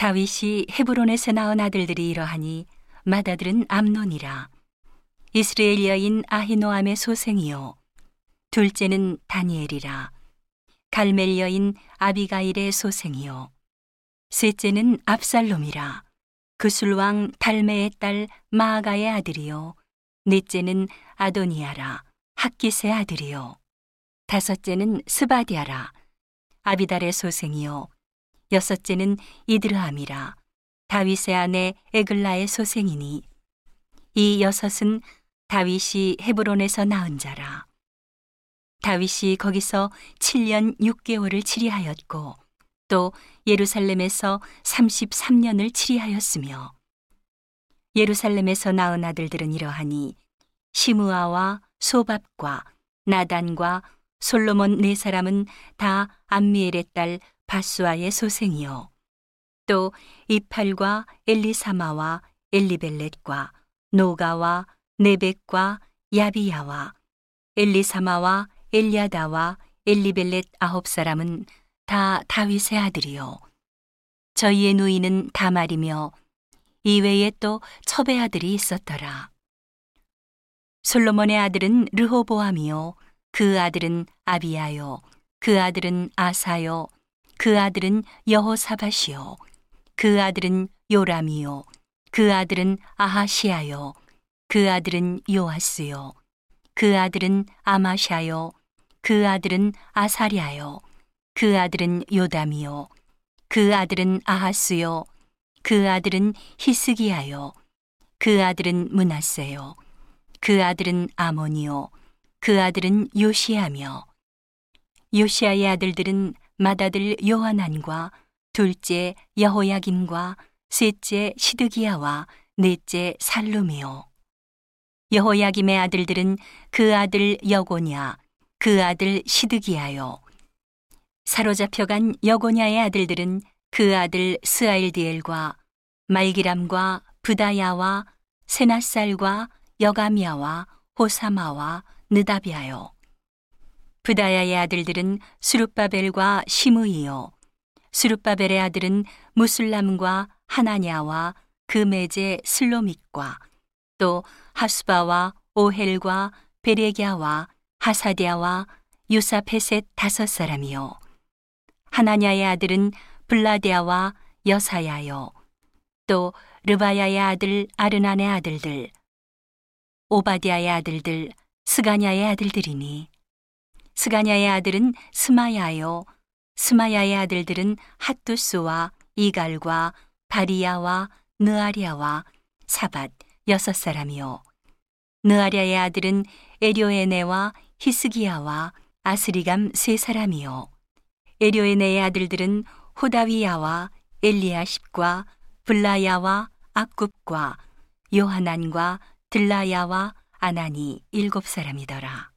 다윗이 헤브론에서 낳은 아들들이 이러하니 맏아들은 암논이라. 이스르엘 여인 아히노암의 소생이요. 둘째는 다니엘이라. 갈멜 여인 아비가일의 소생이요. 셋째는 압살롬이라. 그술왕 달메의 딸 마아가의 아들이요. 넷째는 아도니아라. 학깃의 아들이요. 다섯째는 스바댜라. 아비달의 소생이요 여섯째는 이드르함이라. 다윗의 아내 에글라의 소생이니. 이 여섯은 다윗이 헤브론에서 낳은 자라. 다윗이 거기서 7년 6개월을 치리하였고 또 예루살렘에서 33년을 치리하였으며 예루살렘에서 낳은 아들들은 이러하니 시므아와 소밥과 나단과 솔로몬 네 사람은 다 암미엘의 딸 바수아의 소생이요. 또 이팔과 엘리사마와 엘리벨렛과 노가와 네벡과 야비야와 엘리사마와 엘리아다와 엘리벨렛 아홉 사람은 다 다윗의 아들이요. 저희의 누이는 다말이며 이외에 또 첩의 아들이 있었더라. 솔로몬의 아들은 르호보암이요. 그 아들은 아비야요. 그 아들은 아사요 그 아들은 여호사밧이요 그 아들은 요람이요 그 아들은 아하시아요 그 아들은 요아스요 그 아들은 아마샤요 그 아들은 아사리아요 그 아들은 요담이요 그 아들은 아하스요 그 아들은 히스기야요 그 아들은 문하세요 그 아들은 아모니요 그 아들은 요시아며 요시아의 아들들은 맏아들 요하난과 둘째 여호야김과 셋째 시드기야와 넷째 살룸이요 여호야김의 아들들은 그 아들 여고냐 그 아들 시드기야요 사로잡혀간 여고냐의 아들들은 그 아들 스아일디엘과 말기람과 부다야와 세나살과 여가미야와 호사마와 느다비아요. 부다야의 아들들은 수룹바벨과 시므이요. 수룹바벨의 아들은 무슬람과 하나냐와 그 매제 슬로믹과 또 하수바와 오헬과 베레갸와 하사디아와 유삽헤셋 다섯 사람이요. 하나냐의 아들은 블라댜와 여사야요. 또 르바야의 아들 아르난의 아들들, 오바디아의 아들들, 스가냐의 아들들이니 스가냐의 아들은 스마야요. 스마야의 아들들은 핫두스와 이갈과 바리야와 느아리아와 사밧 여섯 사람이요. 느아리아의 아들은 에료에네와 히스기야와 아스리감 세 사람이요. 에료에네의 아들들은 호다위야와 엘리아십과 블라야와 악굽과 요하난과 들라야와 아나니 일곱 사람이더라.